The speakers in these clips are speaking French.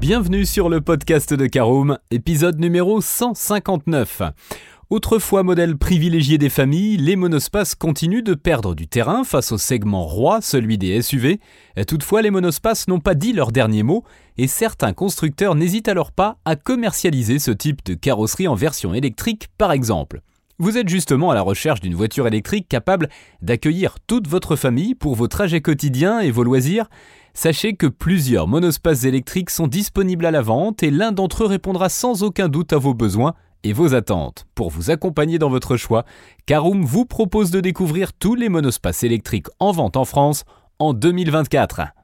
Bienvenue sur le podcast de Caroom, épisode numéro 159. Autrefois modèle privilégié des familles, les monospaces continuent de perdre du terrain face au segment roi, celui des SUV. Toutefois, les monospaces n'ont pas dit leur dernier mot et certains constructeurs n'hésitent alors pas à commercialiser ce type de carrosserie en version électrique par exemple. Vous êtes justement à la recherche d'une voiture électrique capable d'accueillir toute votre famille pour vos trajets quotidiens et vos loisirs Sachez que plusieurs monospaces électriques sont disponibles à la vente et l'un d'entre eux répondra sans aucun doute à vos besoins et vos attentes. Pour vous accompagner dans votre choix, Caroom vous propose de découvrir tous les monospaces électriques en vente en France en 2024.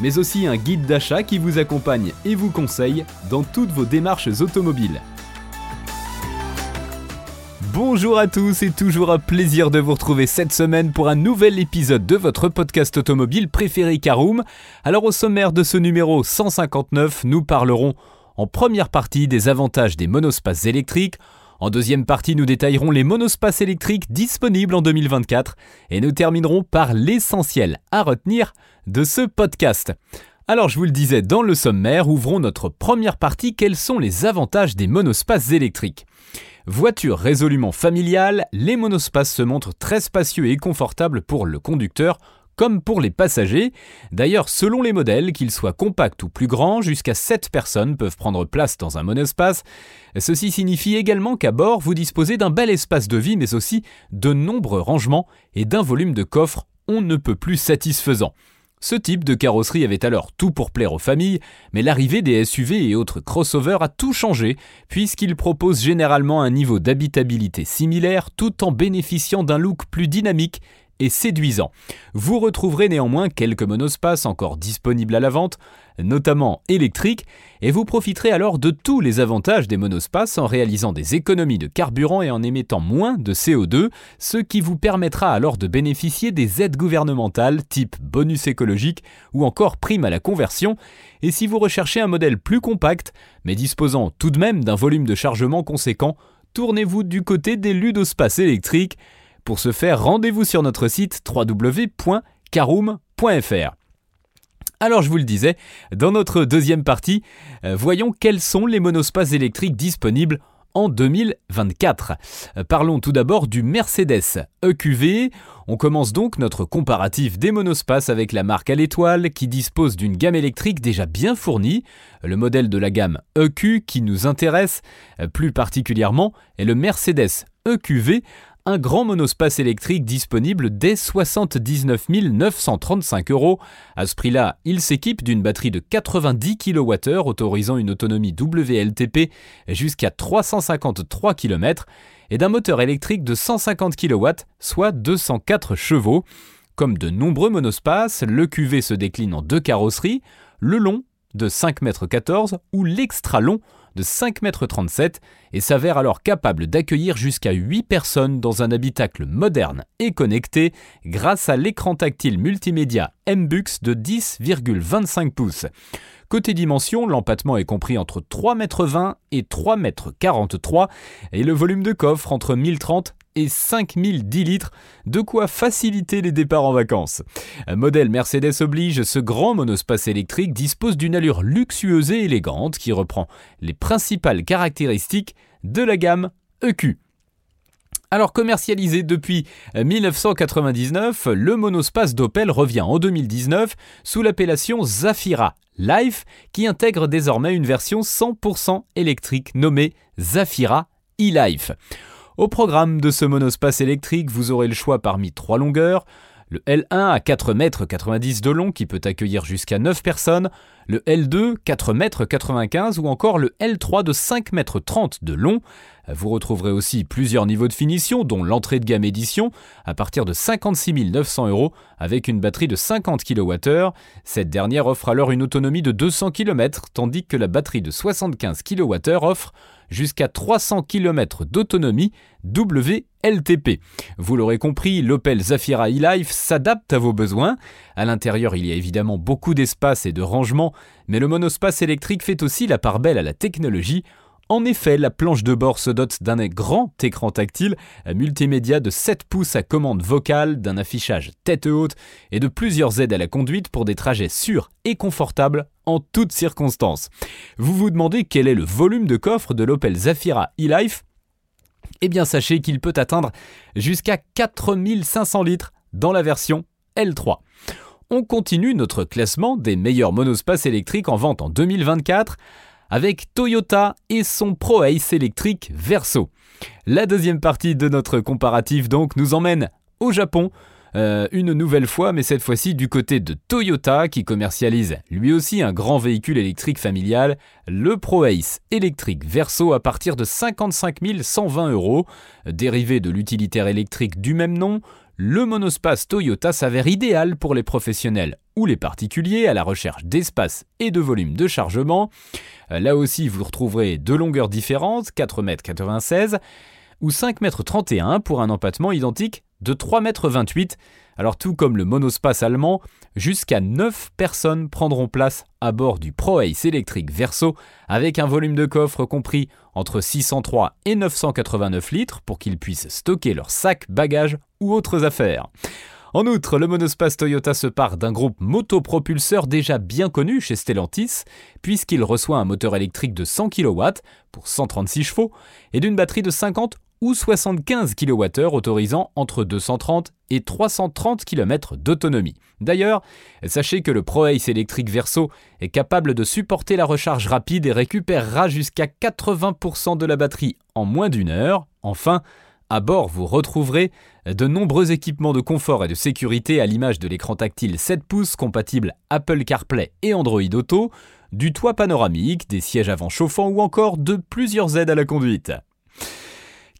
mais aussi un guide d'achat qui vous accompagne et vous conseille dans toutes vos démarches automobiles. Bonjour à tous et toujours un plaisir de vous retrouver cette semaine pour un nouvel épisode de votre podcast automobile préféré Caroom. Alors au sommaire de ce numéro 159, nous parlerons en première partie des avantages des monospaces électriques, en deuxième partie, nous détaillerons les monospaces électriques disponibles en 2024 et nous terminerons par l'essentiel à retenir de ce podcast. Alors je vous le disais dans le sommaire, ouvrons notre première partie, quels sont les avantages des monospaces électriques? Voiture résolument familiale, les monospaces se montrent très spacieux et confortables pour le conducteur comme pour les passagers. D'ailleurs, selon les modèles, qu'ils soient compacts ou plus grands, jusqu'à 7 personnes peuvent prendre place dans un monospace. Ceci signifie également qu'à bord, vous disposez d'un bel espace de vie, mais aussi de nombreux rangements et d'un volume de coffre on ne peut plus satisfaisant. Ce type de carrosserie avait alors tout pour plaire aux familles, mais l'arrivée des SUV et autres crossovers a tout changé, puisqu'ils proposent généralement un niveau d'habitabilité similaire tout en bénéficiant d'un look plus dynamique séduisant. Vous retrouverez néanmoins quelques monospaces encore disponibles à la vente, notamment électriques, et vous profiterez alors de tous les avantages des monospaces en réalisant des économies de carburant et en émettant moins de CO2, ce qui vous permettra alors de bénéficier des aides gouvernementales type bonus écologique ou encore prime à la conversion, et si vous recherchez un modèle plus compact, mais disposant tout de même d'un volume de chargement conséquent, tournez-vous du côté des ludospaces électriques, pour ce faire, rendez-vous sur notre site www.caroom.fr. Alors je vous le disais, dans notre deuxième partie, euh, voyons quels sont les monospaces électriques disponibles en 2024. Euh, parlons tout d'abord du Mercedes EQV. On commence donc notre comparatif des monospaces avec la marque à l'étoile qui dispose d'une gamme électrique déjà bien fournie. Le modèle de la gamme EQ qui nous intéresse euh, plus particulièrement est le Mercedes EQV un grand monospace électrique disponible dès 79 935 euros. À ce prix-là, il s'équipe d'une batterie de 90 kWh autorisant une autonomie WLTP jusqu'à 353 km et d'un moteur électrique de 150 kW, soit 204 chevaux. Comme de nombreux monospaces, le QV se décline en deux carrosseries, le long de 5,14 m ou l'extra long de 5,37 m et s'avère alors capable d'accueillir jusqu'à 8 personnes dans un habitacle moderne et connecté grâce à l'écran tactile multimédia MBUX de 10,25 pouces. Côté dimension, l'empattement est compris entre 3,20 m et 3,43 m et le volume de coffre entre 1030 et 5010 litres, de quoi faciliter les départs en vacances. Modèle Mercedes oblige, ce grand monospace électrique dispose d'une allure luxueuse et élégante qui reprend les principales caractéristiques de la gamme EQ. Alors commercialisé depuis 1999, le monospace d'Opel revient en 2019 sous l'appellation Zafira Life qui intègre désormais une version 100% électrique nommée Zafira e-Life. Au programme de ce monospace électrique, vous aurez le choix parmi trois longueurs. Le L1 à 4 mètres de long qui peut accueillir jusqu'à 9 personnes, le L2 4 mètres ou encore le L3 de 5 mètres de long. Vous retrouverez aussi plusieurs niveaux de finition, dont l'entrée de gamme édition, à partir de 56 900 euros, avec une batterie de 50 kWh. Cette dernière offre alors une autonomie de 200 km, tandis que la batterie de 75 kWh offre jusqu'à 300 km d'autonomie WLTP. Vous l'aurez compris, l'Opel Zafira e-Life s'adapte à vos besoins. À l'intérieur, il y a évidemment beaucoup d'espace et de rangement, mais le monospace électrique fait aussi la part belle à la technologie en effet, la planche de bord se dote d'un grand écran tactile multimédia de 7 pouces à commande vocale, d'un affichage tête haute et de plusieurs aides à la conduite pour des trajets sûrs et confortables en toutes circonstances. Vous vous demandez quel est le volume de coffre de l'Opel Zafira e-Life? Eh bien sachez qu'il peut atteindre jusqu'à 4500 litres dans la version L3. On continue notre classement des meilleurs monospaces électriques en vente en 2024 avec Toyota et son Pro Ace électrique Verso. La deuxième partie de notre comparatif donc nous emmène au Japon, euh, une nouvelle fois, mais cette fois-ci du côté de Toyota qui commercialise lui aussi un grand véhicule électrique familial, le Pro Ace électrique Verso à partir de 55 120 euros. Dérivé de l'utilitaire électrique du même nom, le monospace Toyota s'avère idéal pour les professionnels ou les particuliers à la recherche d'espace et de volume de chargement. Euh, là aussi, vous retrouverez deux longueurs différentes, 4,96 m ou 5,31 m pour un empattement identique de 3,28 m. Alors tout comme le monospace allemand, jusqu'à 9 personnes prendront place à bord du Pro Ace électrique Verso avec un volume de coffre compris entre 603 et 989 litres pour qu'ils puissent stocker leurs sacs, bagages ou autres affaires. En outre, le monospace Toyota se part d'un groupe motopropulseur déjà bien connu chez Stellantis, puisqu'il reçoit un moteur électrique de 100 kW pour 136 chevaux et d'une batterie de 50 ou 75 kWh autorisant entre 230 et 330 km d'autonomie. D'ailleurs, sachez que le ProAce électrique Verso est capable de supporter la recharge rapide et récupérera jusqu'à 80% de la batterie en moins d'une heure. Enfin, à bord, vous retrouverez de nombreux équipements de confort et de sécurité à l'image de l'écran tactile 7 pouces compatible Apple CarPlay et Android Auto, du toit panoramique, des sièges avant chauffants ou encore de plusieurs aides à la conduite.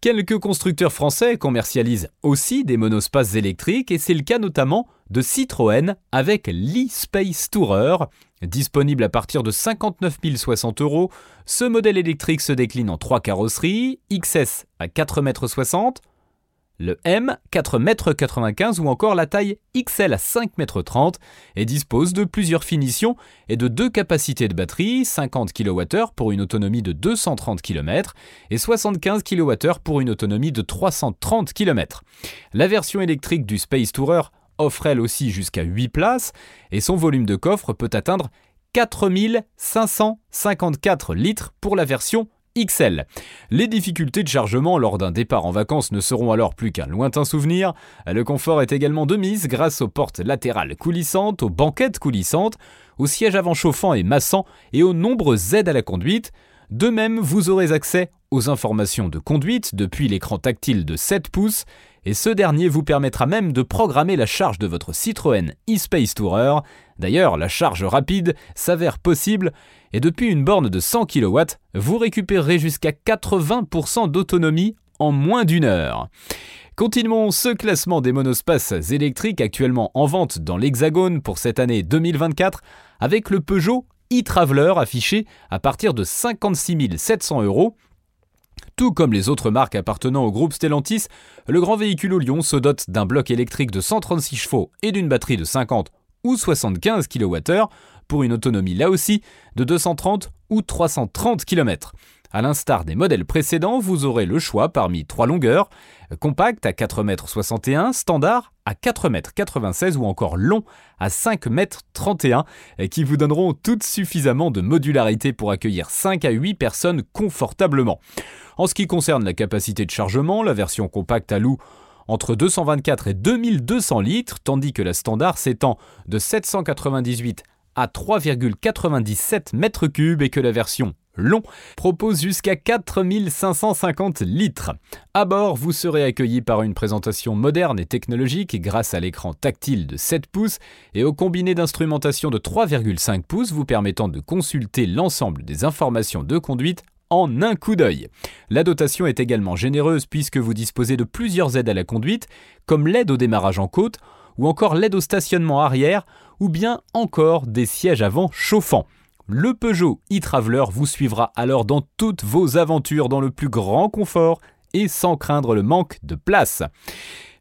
Quelques constructeurs français commercialisent aussi des monospaces électriques et c'est le cas notamment de Citroën avec l'e-Space Tourer. Disponible à partir de 59 060 euros, ce modèle électrique se décline en trois carrosseries, XS à 4,60 m, le M 4,95 m ou encore la taille XL à 5,30 m et dispose de plusieurs finitions et de deux capacités de batterie, 50 kWh pour une autonomie de 230 km et 75 kWh pour une autonomie de 330 km. La version électrique du Space Tourer offre elle aussi jusqu'à 8 places et son volume de coffre peut atteindre 4554 litres pour la version XL. Les difficultés de chargement lors d'un départ en vacances ne seront alors plus qu'un lointain souvenir. Le confort est également de mise grâce aux portes latérales coulissantes, aux banquettes coulissantes, aux sièges avant chauffants et massants et aux nombreuses aides à la conduite. De même, vous aurez accès aux informations de conduite depuis l'écran tactile de 7 pouces et ce dernier vous permettra même de programmer la charge de votre Citroën e-Space Tourer. D'ailleurs, la charge rapide s'avère possible et depuis une borne de 100 kW, vous récupérerez jusqu'à 80% d'autonomie en moins d'une heure. Continuons ce classement des monospaces électriques actuellement en vente dans l'Hexagone pour cette année 2024 avec le Peugeot e-Traveler affiché à partir de 56 700 euros tout comme les autres marques appartenant au groupe Stellantis, le grand véhicule au Lyon se dote d'un bloc électrique de 136 chevaux et d'une batterie de 50 ou 75 kWh pour une autonomie là aussi de 230 ou 330 km. A l'instar des modèles précédents, vous aurez le choix parmi trois longueurs, compact à 4,61 m, standard à 4,96 m ou encore long à 5,31 m, qui vous donneront toutes suffisamment de modularité pour accueillir 5 à 8 personnes confortablement. En ce qui concerne la capacité de chargement, la version compacte alloue entre 224 et 2200 litres, tandis que la standard s'étend de 798 à 3,97 mètres cubes et que la version long propose jusqu'à 4550 litres. À bord, vous serez accueilli par une présentation moderne et technologique grâce à l'écran tactile de 7 pouces et au combiné d'instrumentation de 3,5 pouces vous permettant de consulter l'ensemble des informations de conduite en un coup d'œil. La dotation est également généreuse puisque vous disposez de plusieurs aides à la conduite, comme l'aide au démarrage en côte, ou encore l'aide au stationnement arrière, ou bien encore des sièges avant chauffants. Le Peugeot e-Traveler vous suivra alors dans toutes vos aventures dans le plus grand confort et sans craindre le manque de place.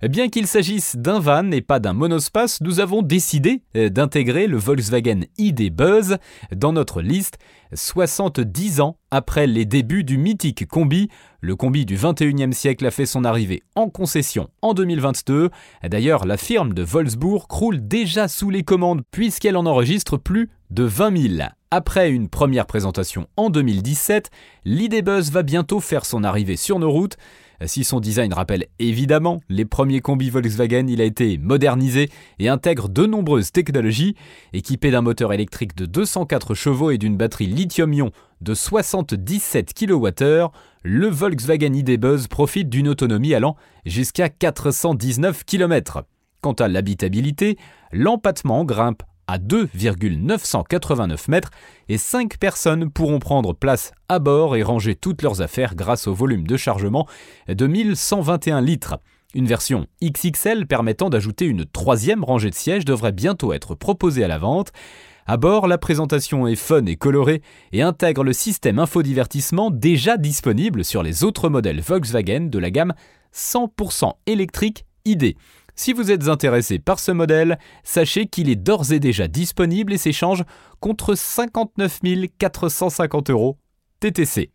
Bien qu'il s'agisse d'un van et pas d'un monospace, nous avons décidé euh, d'intégrer le Volkswagen ID Buzz dans notre liste 70 ans après les débuts du mythique combi. Le combi du 21e siècle a fait son arrivée en concession en 2022. D'ailleurs, la firme de Wolfsburg croule déjà sous les commandes puisqu'elle en enregistre plus de 20 000. Après une première présentation en 2017, l'ID Buzz va bientôt faire son arrivée sur nos routes. Si son design rappelle évidemment les premiers combis Volkswagen, il a été modernisé et intègre de nombreuses technologies. Équipé d'un moteur électrique de 204 chevaux et d'une batterie lithium-ion de 77 kWh, le Volkswagen ID Buzz profite d'une autonomie allant jusqu'à 419 km. Quant à l'habitabilité, l'empattement grimpe à 2,989 mètres et 5 personnes pourront prendre place à bord et ranger toutes leurs affaires grâce au volume de chargement de 1121 litres. Une version XXL permettant d'ajouter une troisième rangée de sièges devrait bientôt être proposée à la vente. À bord, la présentation est fun et colorée et intègre le système infodivertissement déjà disponible sur les autres modèles Volkswagen de la gamme 100% électrique ID. Si vous êtes intéressé par ce modèle, sachez qu'il est d'ores et déjà disponible et s'échange contre 59 450 euros TTC.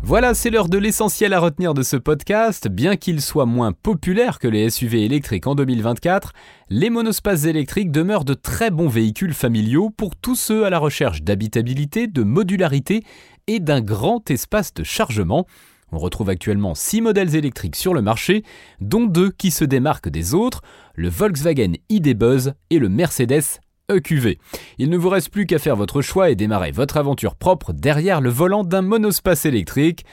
Voilà, c'est l'heure de l'essentiel à retenir de ce podcast. Bien qu'il soit moins populaire que les SUV électriques en 2024, les monospaces électriques demeurent de très bons véhicules familiaux pour tous ceux à la recherche d'habitabilité, de modularité et d'un grand espace de chargement. On retrouve actuellement 6 modèles électriques sur le marché, dont deux qui se démarquent des autres, le Volkswagen ID Buzz et le Mercedes EQV. Il ne vous reste plus qu'à faire votre choix et démarrer votre aventure propre derrière le volant d'un monospace électrique.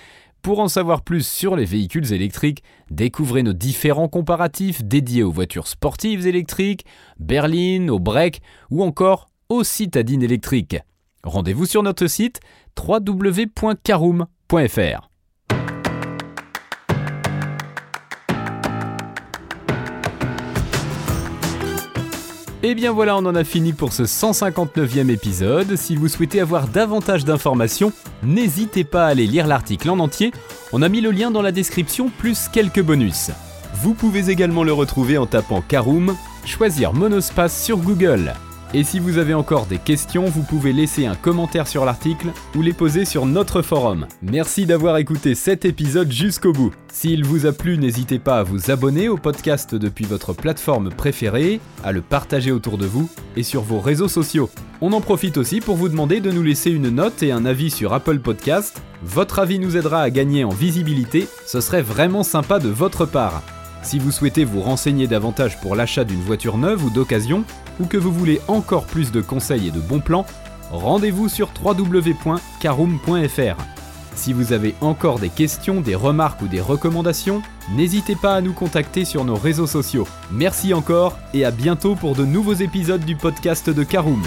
Pour en savoir plus sur les véhicules électriques, découvrez nos différents comparatifs dédiés aux voitures sportives électriques, berlines, aux breaks ou encore aux citadines électriques. Rendez-vous sur notre site www.caroom.fr. Et eh bien voilà, on en a fini pour ce 159e épisode. Si vous souhaitez avoir davantage d'informations, n'hésitez pas à aller lire l'article en entier. On a mis le lien dans la description plus quelques bonus. Vous pouvez également le retrouver en tapant Caroom, choisir Monospace sur Google. Et si vous avez encore des questions, vous pouvez laisser un commentaire sur l'article ou les poser sur notre forum. Merci d'avoir écouté cet épisode jusqu'au bout. S'il vous a plu, n'hésitez pas à vous abonner au podcast depuis votre plateforme préférée, à le partager autour de vous et sur vos réseaux sociaux. On en profite aussi pour vous demander de nous laisser une note et un avis sur Apple Podcast. Votre avis nous aidera à gagner en visibilité, ce serait vraiment sympa de votre part. Si vous souhaitez vous renseigner davantage pour l'achat d'une voiture neuve ou d'occasion, ou que vous voulez encore plus de conseils et de bons plans, rendez-vous sur www.caroom.fr. Si vous avez encore des questions, des remarques ou des recommandations, n'hésitez pas à nous contacter sur nos réseaux sociaux. Merci encore et à bientôt pour de nouveaux épisodes du podcast de Caroom.